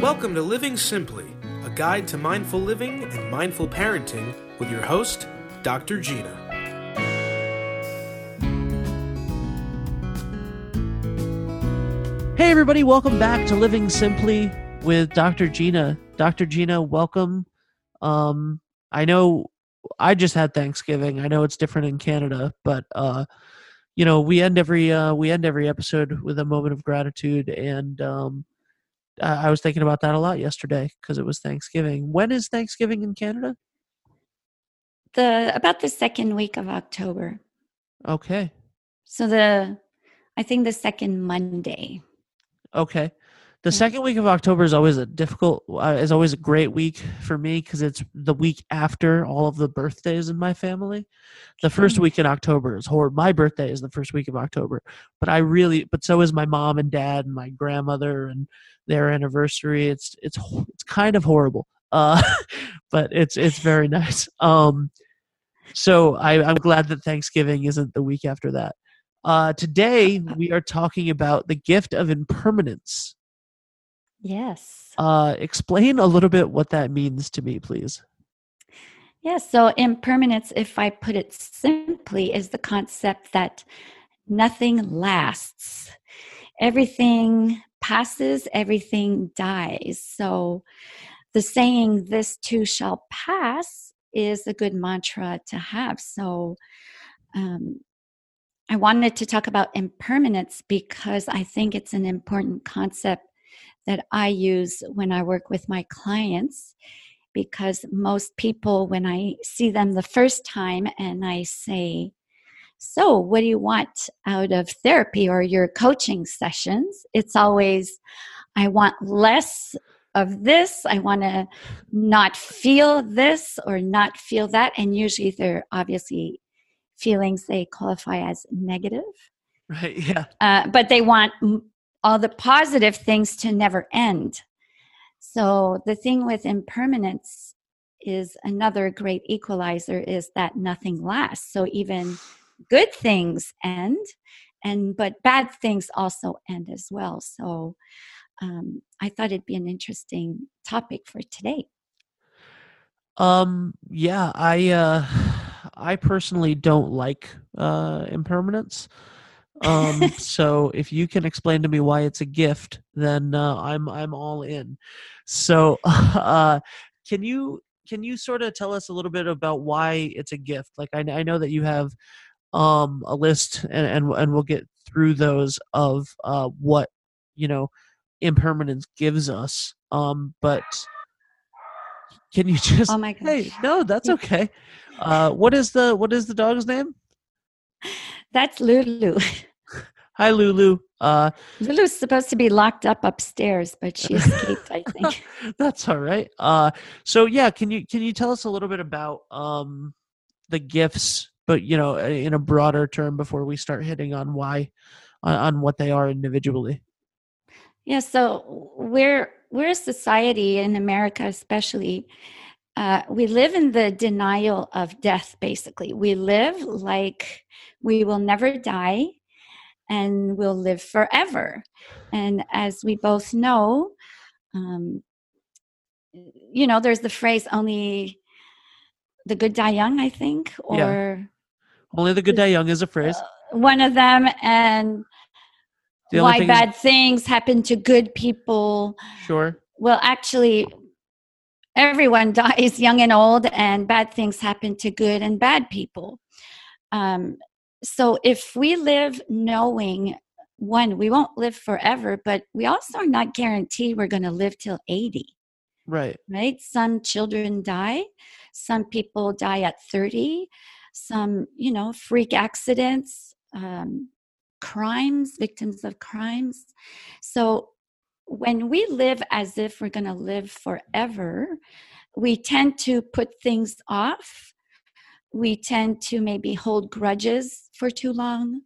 Welcome to Living Simply, a guide to mindful living and mindful parenting with your host, Dr. Gina. Hey, everybody, welcome back to Living Simply with Dr. Gina. Dr. Gina, welcome. Um, I know I just had Thanksgiving. I know it's different in Canada, but uh, you know, we end every uh, we end every episode with a moment of gratitude, and um, Uh, I was thinking about that a lot yesterday because it was Thanksgiving. When is Thanksgiving in Canada? The about the second week of October. Okay. So the I think the second Monday. Okay. The second week of October is always a difficult, uh, is always a great week for me because it's the week after all of the birthdays in my family. The 1st Mm. week in October is horrible. My birthday is the first week of October, but I really, but so is my mom and dad and my grandmother and their anniversary. It's it's it's kind of horrible, uh, but it's it's very nice. Um, so I, I'm glad that Thanksgiving isn't the week after that. Uh, today we are talking about the gift of impermanence. Yes. Uh, explain a little bit what that means to me, please. Yes. So impermanence, if I put it simply, is the concept that nothing lasts. Everything passes, everything dies. So the saying, this too shall pass, is a good mantra to have. So um, I wanted to talk about impermanence because I think it's an important concept that I use when I work with my clients. Because most people, when I see them the first time and I say, So, what do you want out of therapy or your coaching sessions? It's always, I want less of this. I want to not feel this or not feel that. And usually they're obviously feelings they qualify as negative Right? Yeah. uh, but they want all the positive things to never end. So the thing with impermanence is another great equalizer is that nothing lasts. So even good things end, and but bad things also end as well. So um, I thought it'd be an interesting topic for today. Um. Yeah. I. Uh. I personally don't like uh, impermanence. Um. so if you can explain to me why it's a gift, then uh, I'm I'm all in. So, uh, can you can you sort of tell us a little bit about why it's a gift? Like I, I know that you have um a list and and, and we'll get through those of uh what you know impermanence gives us um but can you just Oh my gosh. hey no that's okay uh what is the what is the dog's name That's Lulu. hi lulu uh Lulu's supposed to be locked up upstairs, but she escaped, I think. that's all right uh so yeah can you can you tell us a little bit about um the gifts but you know in a broader term before we start hitting on why on, on what they are individually Yeah, so we're we're a society in America, especially. Uh, we live in the denial of death. Basically, we live like we will never die, and we'll live forever. And as we both know, um, you know, there's the phrase "only the good die young." I think, Yeah. or only the good die young is a phrase one of them, and The why thing is- bad things happen to good people. sure Well, actually, everyone dies young and old, and bad things happen to good and bad people. Um, so if we live knowing one, we won't live forever, but we also are not guaranteed we're going to live till 80, right right? Some children die, some people die at 30, some, you know, freak accidents, um, crimes, victims of crimes. So when we live as if we're going to live forever, we tend to put things off. We tend to maybe hold grudges for too long.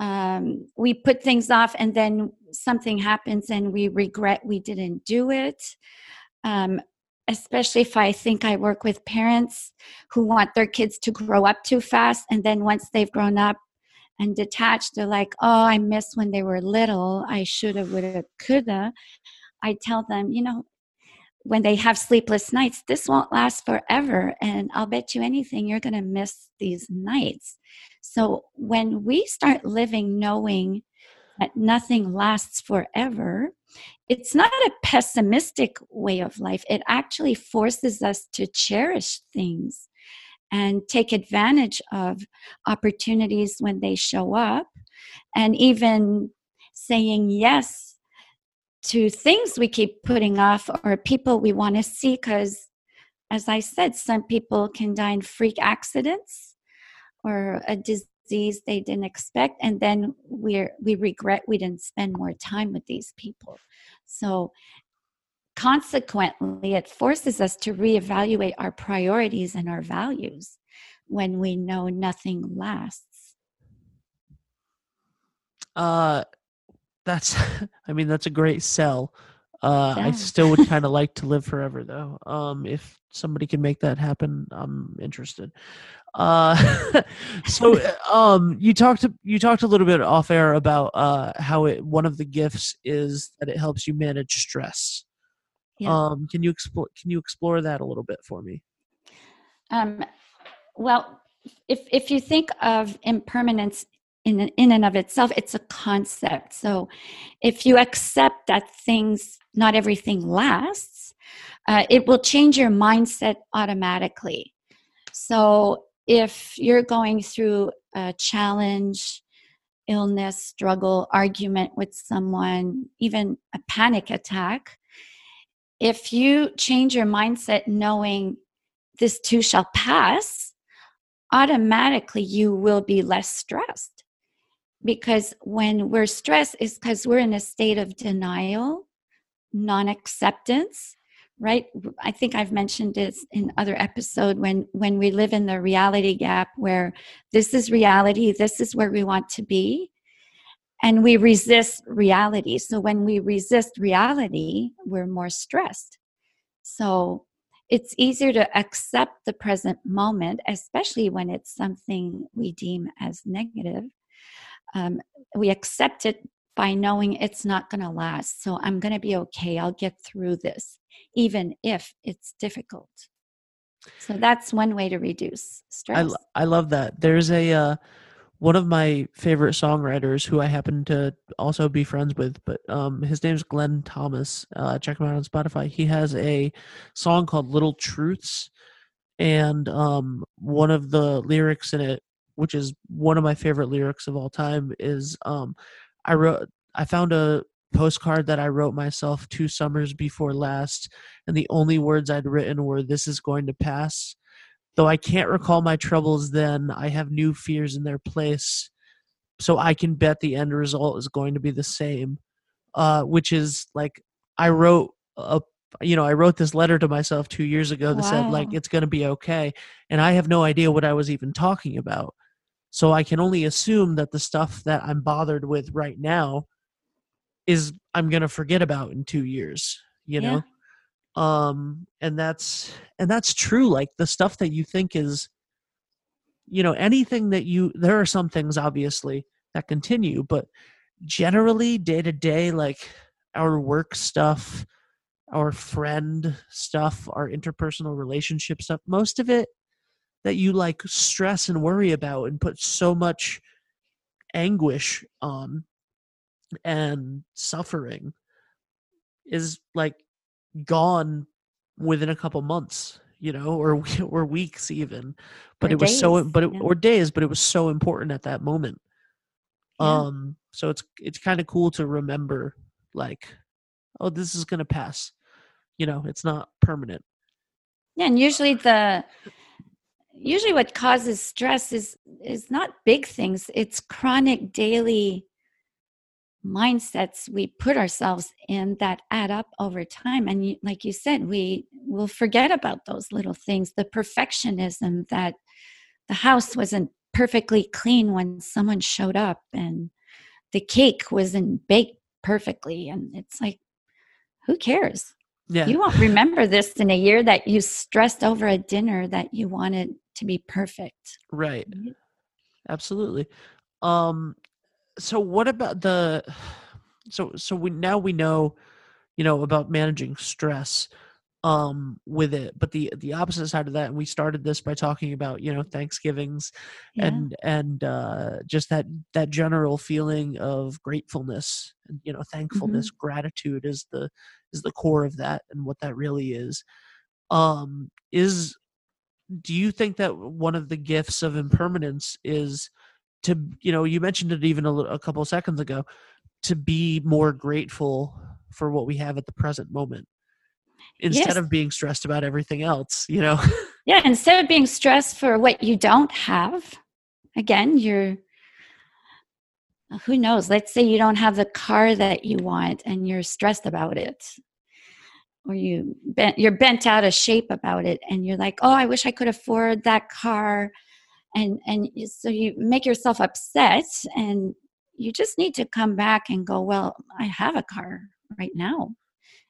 Um, we put things off and then something happens and we regret we didn't do it. Um, especially if I think I work with parents who want their kids to grow up too fast. And then once they've grown up, and detached they're like oh i miss when they were little i shoulda woulda coulda I tell them, you know, when they have sleepless nights, this won't last forever. And I'll bet you anything, you're going to miss these nights. So when we start living knowing that nothing lasts forever, it's not a pessimistic way of life. It actually forces us to cherish things and take advantage of opportunities when they show up and even saying yes to things we keep putting off or people we want to see because as i said some people can die in freak accidents or a disease they didn't expect and then we're we regret we didn't spend more time with these people. So consequently it forces us to reevaluate our priorities and our values when we know nothing lasts. Uh that's i mean that's a great sell. Uh i still would kind of like to live forever though. Um if somebody can make that happen i'm interested. Uh so uh, um you talked you talked a little bit off air about uh how it one of the gifts is that it helps you manage stress. Yeah. um can you explore can you explore that a little bit for me? Um, well, if if you think of impermanence in in and of itself, it's a concept. So, if you accept that things, not everything lasts, uh, it will change your mindset automatically. So, if you're going through a challenge, illness, struggle, argument with someone, even a panic attack, if you change your mindset knowing this too shall pass, automatically you will be less stressed. Because when we're stressed, is because we're in a state of denial, non acceptance, right? I think I've mentioned this in other episode when when we live in the reality gap where this is reality, this is where we want to be, and we resist reality. So when we resist reality, we're more stressed. So it's easier to accept the present moment, especially when it's something we deem as negative. Um, we accept it by knowing it's not going to last. So I'm going to be okay. I'll get through this, even if it's difficult. So that's one way to reduce stress. I, I love that. There's a uh, one of my favorite songwriters who I happen to also be friends with, but um, his name's Glenn Thomas. Uh, check him out on Spotify. He has a song called "Little Truths," and um, one of the lyrics in it, which is one of my favorite lyrics of all time, is um, I wrote. I found a postcard that I wrote myself two summers before last, and the only words I'd written were "This is going to pass." Though I can't recall my troubles then, I have new fears in their place. So I can bet the end result is going to be the same. Uh, which is like I wrote a you know, I wrote this letter to myself two years ago that said like it's gonna be okay. And I have no idea what I was even talking about. So I can only assume that the stuff that I'm bothered with right now is I'm gonna forget about in two years, you Yeah. know? um and that's and that's true like the stuff that you think is you know anything that you there are some things obviously that continue but generally day to day like our work stuff our friend stuff our interpersonal relationship stuff most of it that you like stress and worry about and put so much anguish on and suffering is like gone within a couple months you know or or weeks even but Or it was so but it, yeah. or days but it was so important at that moment Yeah. um so it's it's kind of cool to remember like oh this is going to pass you know it's not permanent Yeah, and usually the usually what causes stress is is not big things. It's chronic daily mindsets we put ourselves in that add up over time. And you, like you said, we will forget about those little things. The perfectionism that the house wasn't perfectly clean when someone showed up, and the cake wasn't baked perfectly, and it's like, who cares? yeah You won't remember this in a year that you stressed over a dinner that you wanted to be perfect. right right? absolutely um so what about the so so we now we know you know about managing stress um with it but the the opposite side of that and we started this by talking about you know thanksgivings Yeah. and and uh just that that general feeling of gratefulness and you know thankfulness gratitude is the is the core of that and what that really is um is do you think that one of the gifts of impermanence is to you know you mentioned it even a, li- a couple seconds ago to be more grateful for what we have at the present moment instead Yes. of being stressed about everything else you know Yeah, instead of being stressed for what you don't have, again, you're who knows? Let's say you don't have the car that you want and you're stressed about it. Or you bent you're bent out of shape about it and you're like, "Oh, I wish I could afford that car." And and so you make yourself upset and you just need to come back and go, "Well, I have a car right now.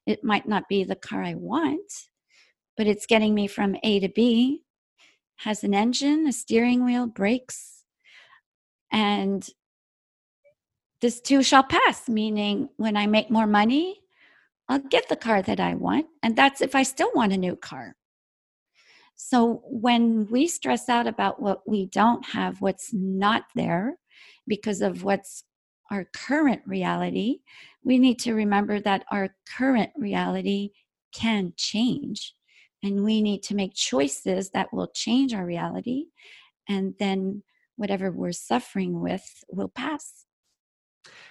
It might not be the car I want, but it's getting me from A to B, has an engine, a steering wheel, brakes, and this too shall pass, meaning when I make more money, I'll get the car that I want. And that's if I still want a new car. So when we stress out about what we don't have, what's not there, because of what's our current reality, we need to remember that our current reality can change and we need to make choices that will change our reality and then whatever we're suffering with will pass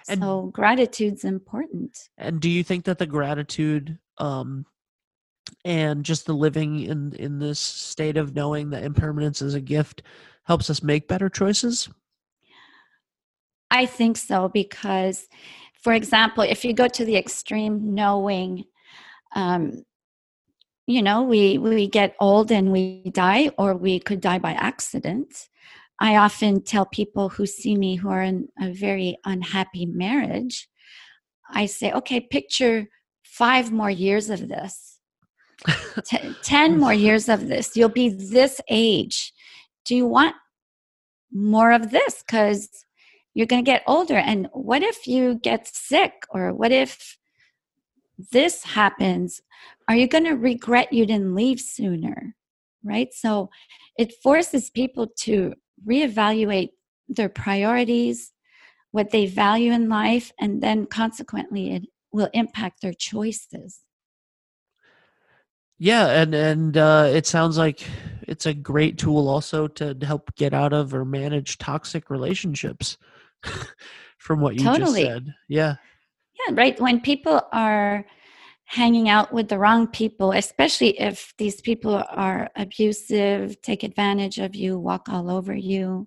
And- so gratitude's important. And do you think that the gratitude um and just the living in in this state of knowing that impermanence is a gift helps us make better choices? I think so because for example if you go to the extreme knowing um you know we we get old and we die or we could die by accident i often tell people who see me who are in a very unhappy marriage i say okay picture five more years of this. T- 10 more mm. years of this. You'll be this age. Do you want more of this? Because you're going to get older. And what if you get sick? Or what if this happens? Are you going to regret you didn't leave sooner? Right? So it forces people to reevaluate their priorities what they value in life and then consequently it will impact their choices yeah and and uh it sounds like it's a great tool also to help get out of or manage toxic relationships from what you Totally. just said yeah Yeah, right. When people are hanging out with the wrong people, especially if these people are abusive, take advantage of you, walk all over you,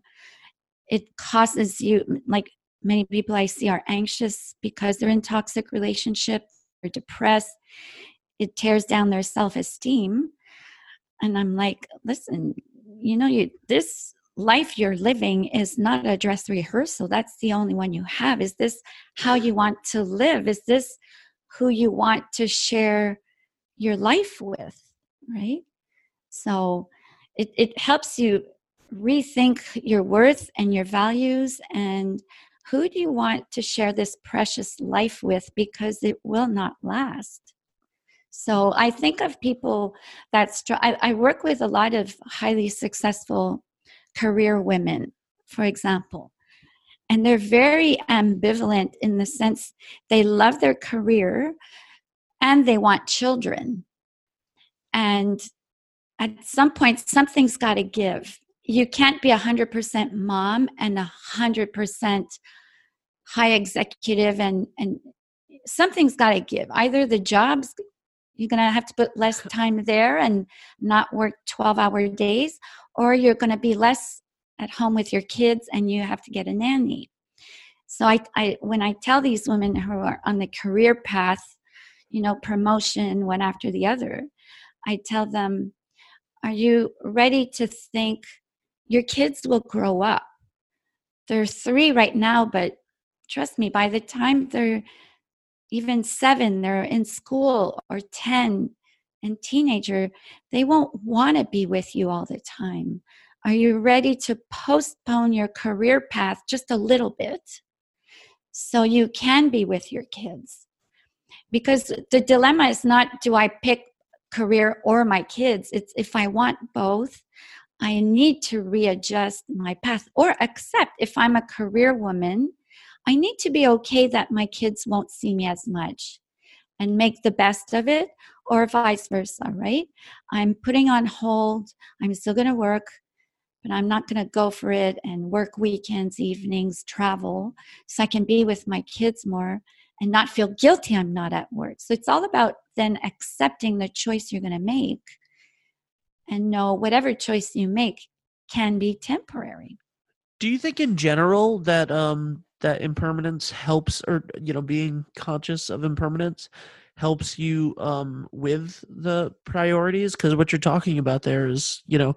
it causes you, like many people I see are anxious because they're in toxic relationships, they're depressed. It tears down their self esteem. And I'm like, listen, you know, you this life you're living is not a dress rehearsal. That's the only one you have. Is this how you want to live? Is this who you want to share your life with? Right? So it, it helps you rethink your worth and your values and who do you want to share this precious life with because it will not last. So I think of people that str- I, I work with a lot of highly successful career women, for example. And they're very ambivalent in the sense they love their career and they want children. And at some point, something's got to give. You can't be 100% mom and 100% high executive, and, and something's got to give. Either the job's you're going to have to put less time there and not work 12 hour days, or you're going to be less at home with your kids and you have to get a nanny. So I, I when I tell these women who are on the career path, you know, promotion one after the other, I tell them, are you ready to think your kids will grow up? They're three right now, but trust me, by the time they're even seven, they're in school or 10 and teenager, they won't want to be with you all the time. Are you ready to postpone your career path just a little bit so you can be with your kids? because the dilemma is not do I pick career or my kids? It's if I want both, I need to readjust my path or accept if I'm a career woman, I need to be okay that my kids won't see me as much and make the best of it, or vice versa, right? I'm putting on hold, I'm still going to work, but I'm not going to go for it and work weekends, evenings, travel, so I can be with my kids more and not feel guilty I'm not at work. So it's all about then accepting the choice you're going to make and know whatever choice you make can be temporary. Do you think in general that um that impermanence helps or you know being conscious of impermanence helps you um with the priorities because what you're talking about there is you know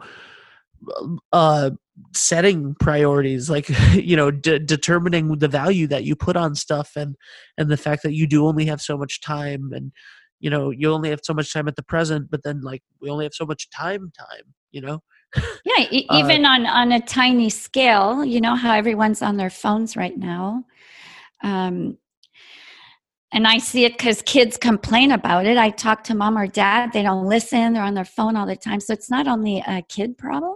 uh setting priorities like you know de- determining the value that you put on stuff and and the fact that you do only have so much time and you know you only have so much time at the present but then like we only have so much time time you know yeah e- uh, even on on a tiny scale you know how everyone's on their phones right now um and I see it because kids complain about it. I talk to mom or dad, they don't listen, they're on their phone all the time. So it's not only a kid problem,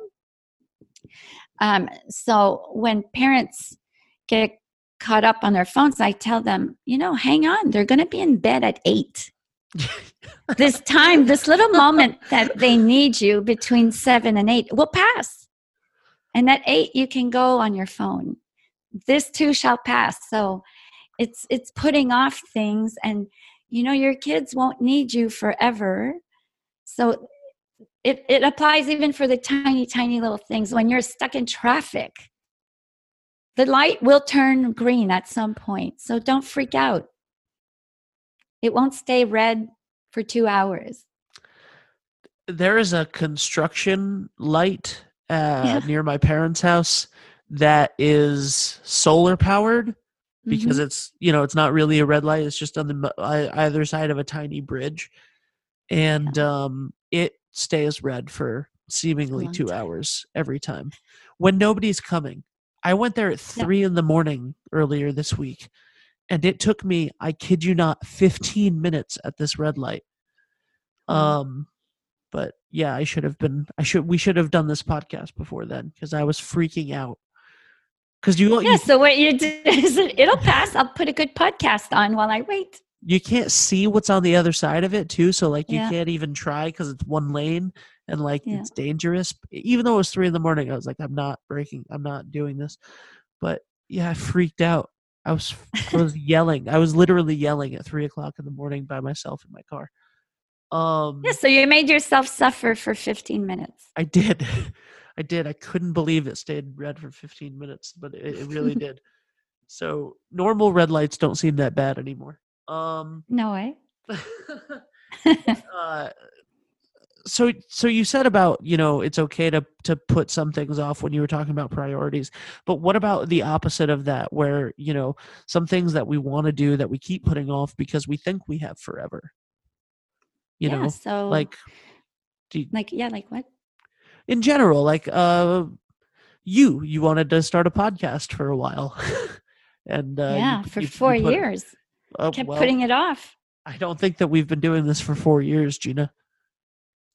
um, so when parents get caught up on their phones, I tell them, you know, hang on, they're going to be in bed at eight. this time, this little moment that they need you between seven and eight will pass. And at eight, you can go on your phone. This too shall pass. So it's it's putting off things and you know your kids won't need you forever so it, it applies even for the tiny, tiny little things. When you're stuck in traffic, the light will turn green at some point. So don't freak out. It won't stay red for two hours. There is a construction light uh, yeah. near my parents' house that is solar powered because mm-hmm. it's you know it's not really a red light it's just on the either side of a tiny bridge and yeah. um it stays red for seemingly two time. hours every time when nobody's coming. I went there at three yeah. in the morning earlier this week, and it took me, I kid you not, 15 minutes at this red light. Um, but yeah, I should have been. I should. We should have done this podcast before then because I was freaking out. Because you. Yeah. You, so what you do is it'll pass. I'll put a good podcast on while I wait you can't see what's on the other side of it too so like you yeah. can't even try because it's one lane and like yeah. it's dangerous. Even though it was three in the morning i was like i'm not breaking i'm not doing this. But yeah i freaked out. I was i was yelling. I was literally yelling at three o'clock in the morning by myself in my car. Um yeah so you made yourself suffer for 15 minutes. I did. I did. I couldn't believe it stayed red for 15 minutes but it, it really did. So normal red lights don't seem that bad anymore um, no way. uh, so so you said about you know it's okay to to put some things off when you were talking about priorities but what about the opposite of that where you know some things that we want to do that we keep putting off because we think we have forever? You yeah, know so like you, like yeah like what? In general like uh you you wanted to start a podcast for a while and uh, yeah you, for you, four you years uh, kept well, putting it off. I don't think that we've been doing this for four years, Gina.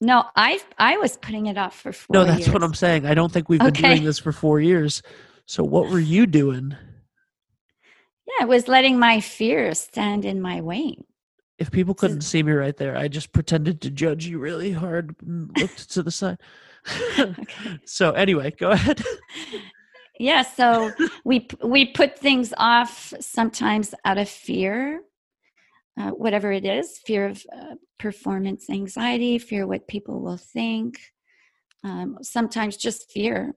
No, I I was putting it off for four. No, that's years. what I'm saying. I don't think we've been doing this for four years. So what were you doing? Yeah, I was letting my fear stand in my way. If people couldn't see me right there, I just pretended to judge you really hard and looked to the side. okay. So anyway, go ahead. yeah so we we put things off sometimes out of fear uh, whatever it is fear of uh, performance anxiety fear what people will think um, sometimes just fear.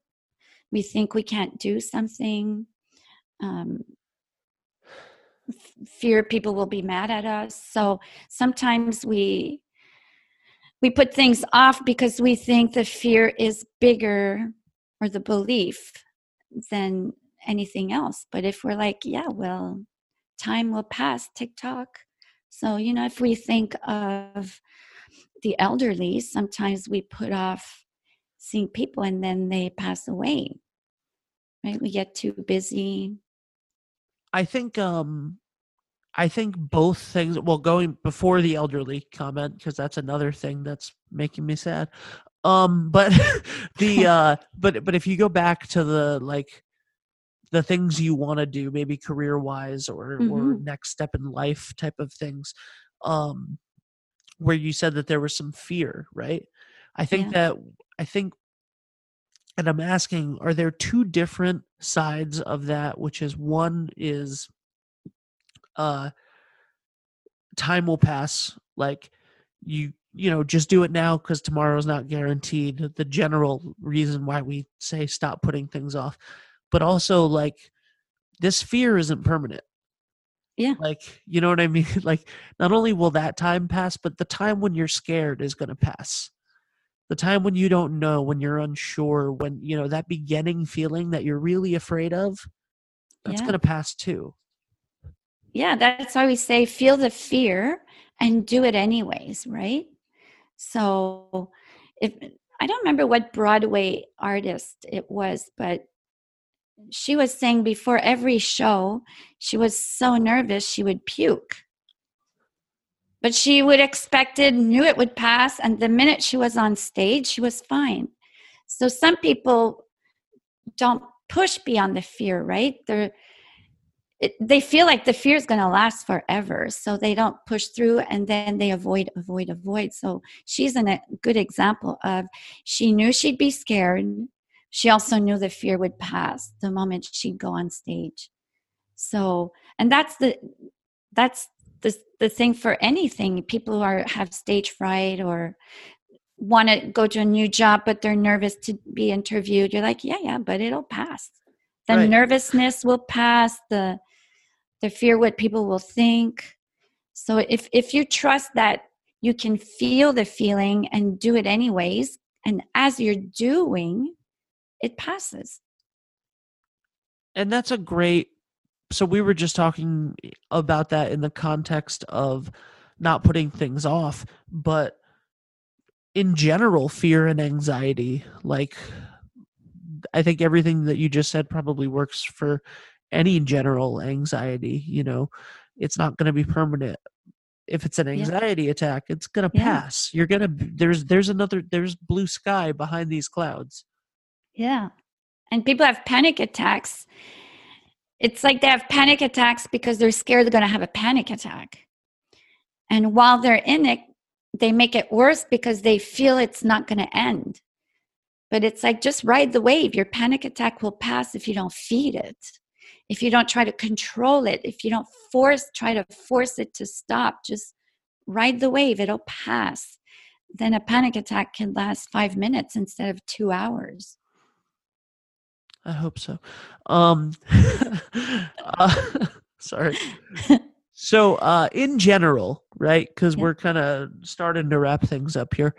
We think we can't do something um, fear people will be mad at us. So sometimes we we put things off because we think the fear is bigger or the belief than anything else. But if we're like, yeah, well, time will pass, tick tock. So, you know, if we think of the elderly, sometimes we put off seeing people and then they pass away. Right? We get too busy. I think um I think both things. Well, going before the elderly comment because that's another thing that's making me sad. Um, but the uh, but but if you go back to the like the things you want to do, maybe career wise or mm-hmm. or next step in life type of things, um, where you said that there was some fear, right? I think yeah. that I think and I'm asking, are there two different sides of that? Which is one is uh time will pass like you you know just do it now because tomorrow's not guaranteed the general reason why we say stop putting things off. But also like this fear isn't permanent. Yeah. Like you know what i mean? Like not only will that time pass but the time when you're scared is going to pass. The time when you don't know when you're unsure when you know that beginning feeling that you're really afraid of that's yeah. going to pass too. Yeah that's why we say feel the fear and do it anyways right so if i don't remember what broadway artist it was but she was saying before every show she was so nervous she would puke. But she would expected knew it would pass and the minute she was on stage she was fine. So some people don't push beyond the fear right? They're it, they feel like the fear is going to last forever so they don't push through and then they avoid avoid avoid. So she's an, a good example of she knew she'd be scared. She also knew the fear would pass the moment she'd go on stage. So and that's the that's the, the thing for anything. People who are have stage fright or want to go to a new job but they're nervous to be interviewed you're like yeah yeah but it'll pass the right. nervousness will pass the the fear what people will think so if if you trust that you can feel the feeling and do it anyways and as you're doing it passes and that's a great so we were just talking about that in the context of not putting things off but in general fear and anxiety like I think everything that you just said probably works for any general anxiety. You know, it's not going to be permanent. If it's an anxiety yeah. attack, it's going to pass. You're going to there's there's another there's blue sky behind these clouds. Yeah. And people have panic attacks. It's like they have panic attacks because they're scared they're going to have a panic attack. And while they're in it, they make it worse because they feel it's not going to end. But it's like just ride the wave. Your panic attack will pass if you don't feed it. If you don't try to control it, if you don't force try to force it to stop, just ride the wave, it'll pass. Then a panic attack can last 5 minutes instead of 2 hours. I hope so. Um uh, sorry. So, uh, in general, right? Because yeah. we're kind of starting to wrap things up here.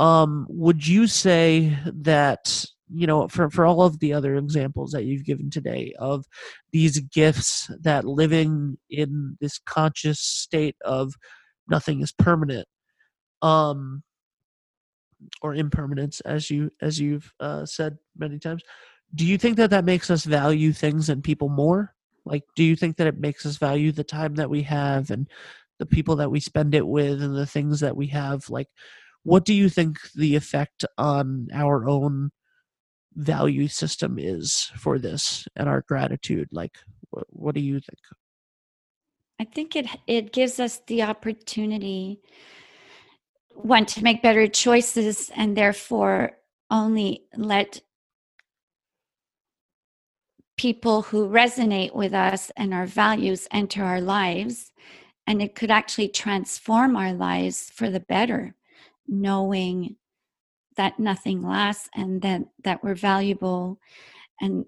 Um, would you say that you know for for all of the other examples that you've given today of these gifts that living in this conscious state of nothing is permanent um or impermanence as you as you've uh, said many times do you think that that makes us value things and people more? Like do you think that it makes us value the time that we have and the people that we spend it with and the things that we have? Like what do you think the effect on our own value system is for this and our gratitude? Like, what, what do you think? I think it it gives us the opportunity one to make better choices and therefore only let people who resonate with us and our values enter our lives and it could actually transform our lives for the better knowing that nothing lasts and that that we're valuable and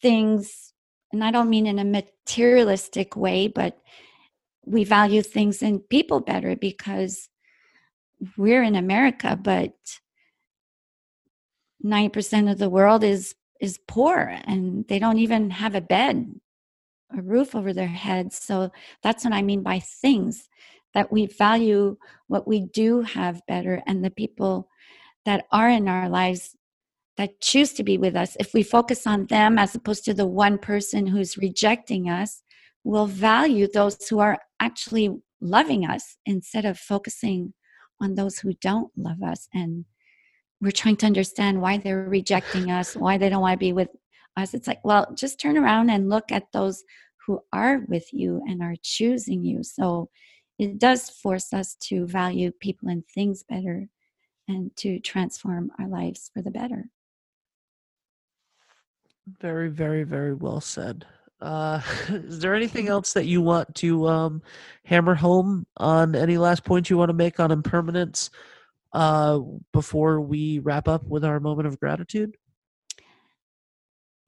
things and i don't mean in a materialistic way but we value things and people better because we're in america but 90% of the world is is poor and they don't even have a bed a roof over their heads. So that's what i mean by things that we value what we do have better and the people that are in our lives that choose to be with us. If we focus on them as opposed to the one person who's rejecting us we'll value those who are actually loving us instead of focusing on those who don't love us. And we're trying to understand why they're rejecting us why they don't want to be with us. It's like well just turn around and look at those who are with you and are choosing you. So it does force us to value people and things better and to transform our lives for the better very very very well said uh, is there anything else that you want to um, hammer home on? Any last points you want to make on impermanence uh, before we wrap up with our moment of gratitude?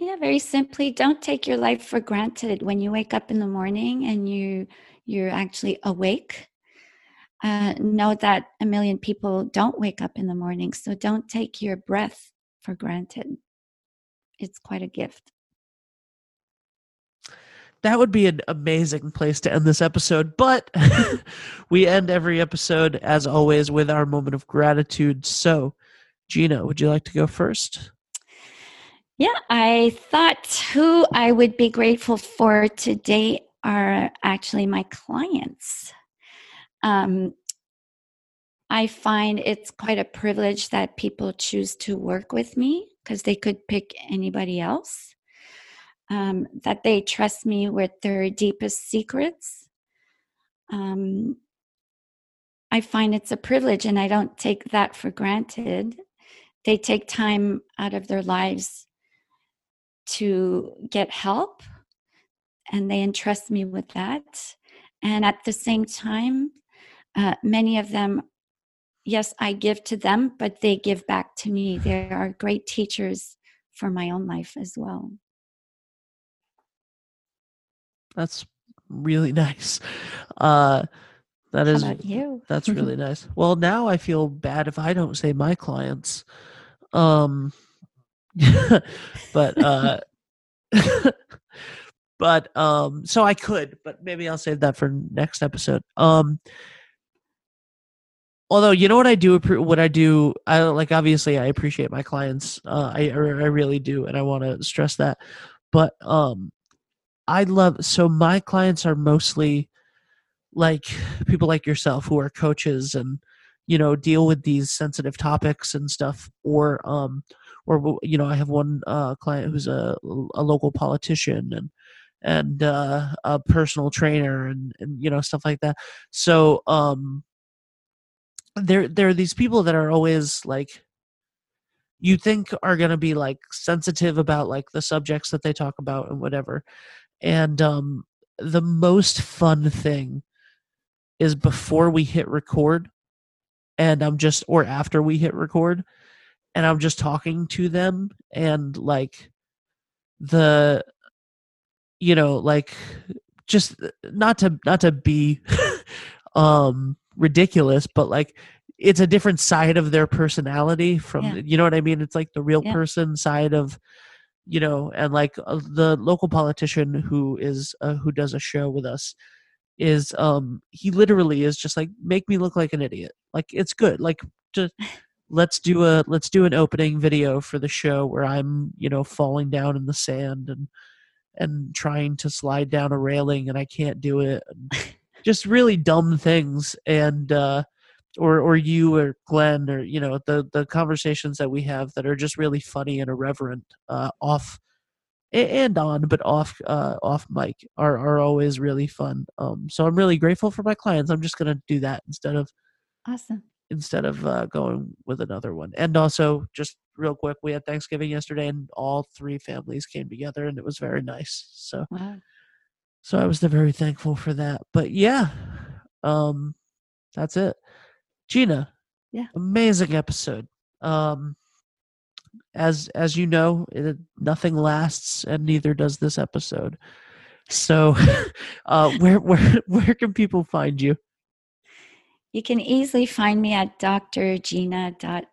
Yeah, very simply, don't take your life for granted. When you wake up in the morning and you you're actually awake, uh, know that a million people don't wake up in the morning. So don't take your breath for granted. It's quite a gift that would be an amazing place to end this episode. But we end every episode, as always, with our moment of gratitude. So, Gina, would you like to go first? Yeah, I thought who I would be grateful for today are actually my clients. Um, I find it's quite a privilege that people choose to work with me because they could pick anybody else um, that they trust me with their deepest secrets. Um, I find it's a privilege and I don't take that for granted. They take time out of their lives to get help and they entrust me with that. And at the same time, uh, many of them, yes, I give to them, but they give back to me. They are great teachers for my own life as well. That's really nice. Uh, that is you. that's really nice. Well, now I feel bad if I don't say my clients. Um, but uh, but um, so I could, but maybe I'll save that for next episode. Um, although you know what I do, what I do, I like obviously I appreciate my clients. Uh, I I really do, and I want to stress that. But um, I love so my clients are mostly like people like yourself who are coaches and you know deal with these sensitive topics and stuff or um or you know I have one uh client who's a a local politician and and uh a personal trainer and and you know stuff like that. So um there there are these people that are always like you think are going to be like sensitive about like the subjects that they talk about and whatever. And um, the most fun thing is before we hit record, and I'm just, or after we hit record, and I'm just talking to them, and like the, you know, like just not to not to be um ridiculous but like it's a different side of their personality from yeah. you know what i mean it's like the real yeah. person side of you know and like uh, the local politician who is uh, who does a show with us is um he literally is just like make me look like an idiot like it's good like just let's do a let's do an opening video for the show where i'm you know falling down in the sand and and trying to slide down a railing and i can't do it just really dumb things and uh or or you or Glenn or you know the the conversations that we have that are just really funny and irreverent uh, off and on but off uh, off mic are are always really fun. Um, so I'm really grateful for my clients. I'm just gonna do that instead of awesome instead of uh, going with another one. And also just real quick, we had Thanksgiving yesterday and all three families came together and it was very nice. So wow. so I was very thankful for that. But yeah, um, that's it. Gina. Yeah. Amazing episode. Um as as you know, it, nothing lasts and neither does this episode. So uh where where where can people find you? You can easily find me at drgina.ca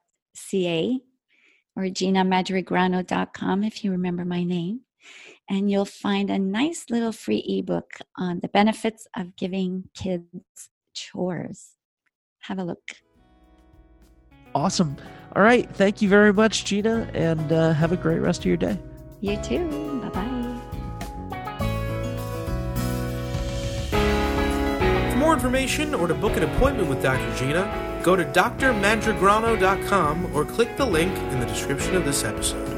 or ginamadrigrano.com if you remember my name. And you'll find a nice little free ebook on the benefits of giving kids chores have a look. Awesome. All right. Thank you very much, Gina, and uh, have a great rest of your day. You too. Bye bye. For more information or to book an appointment with Dr. Gina, go to drmandragrano.com or click the link in the description of this episode.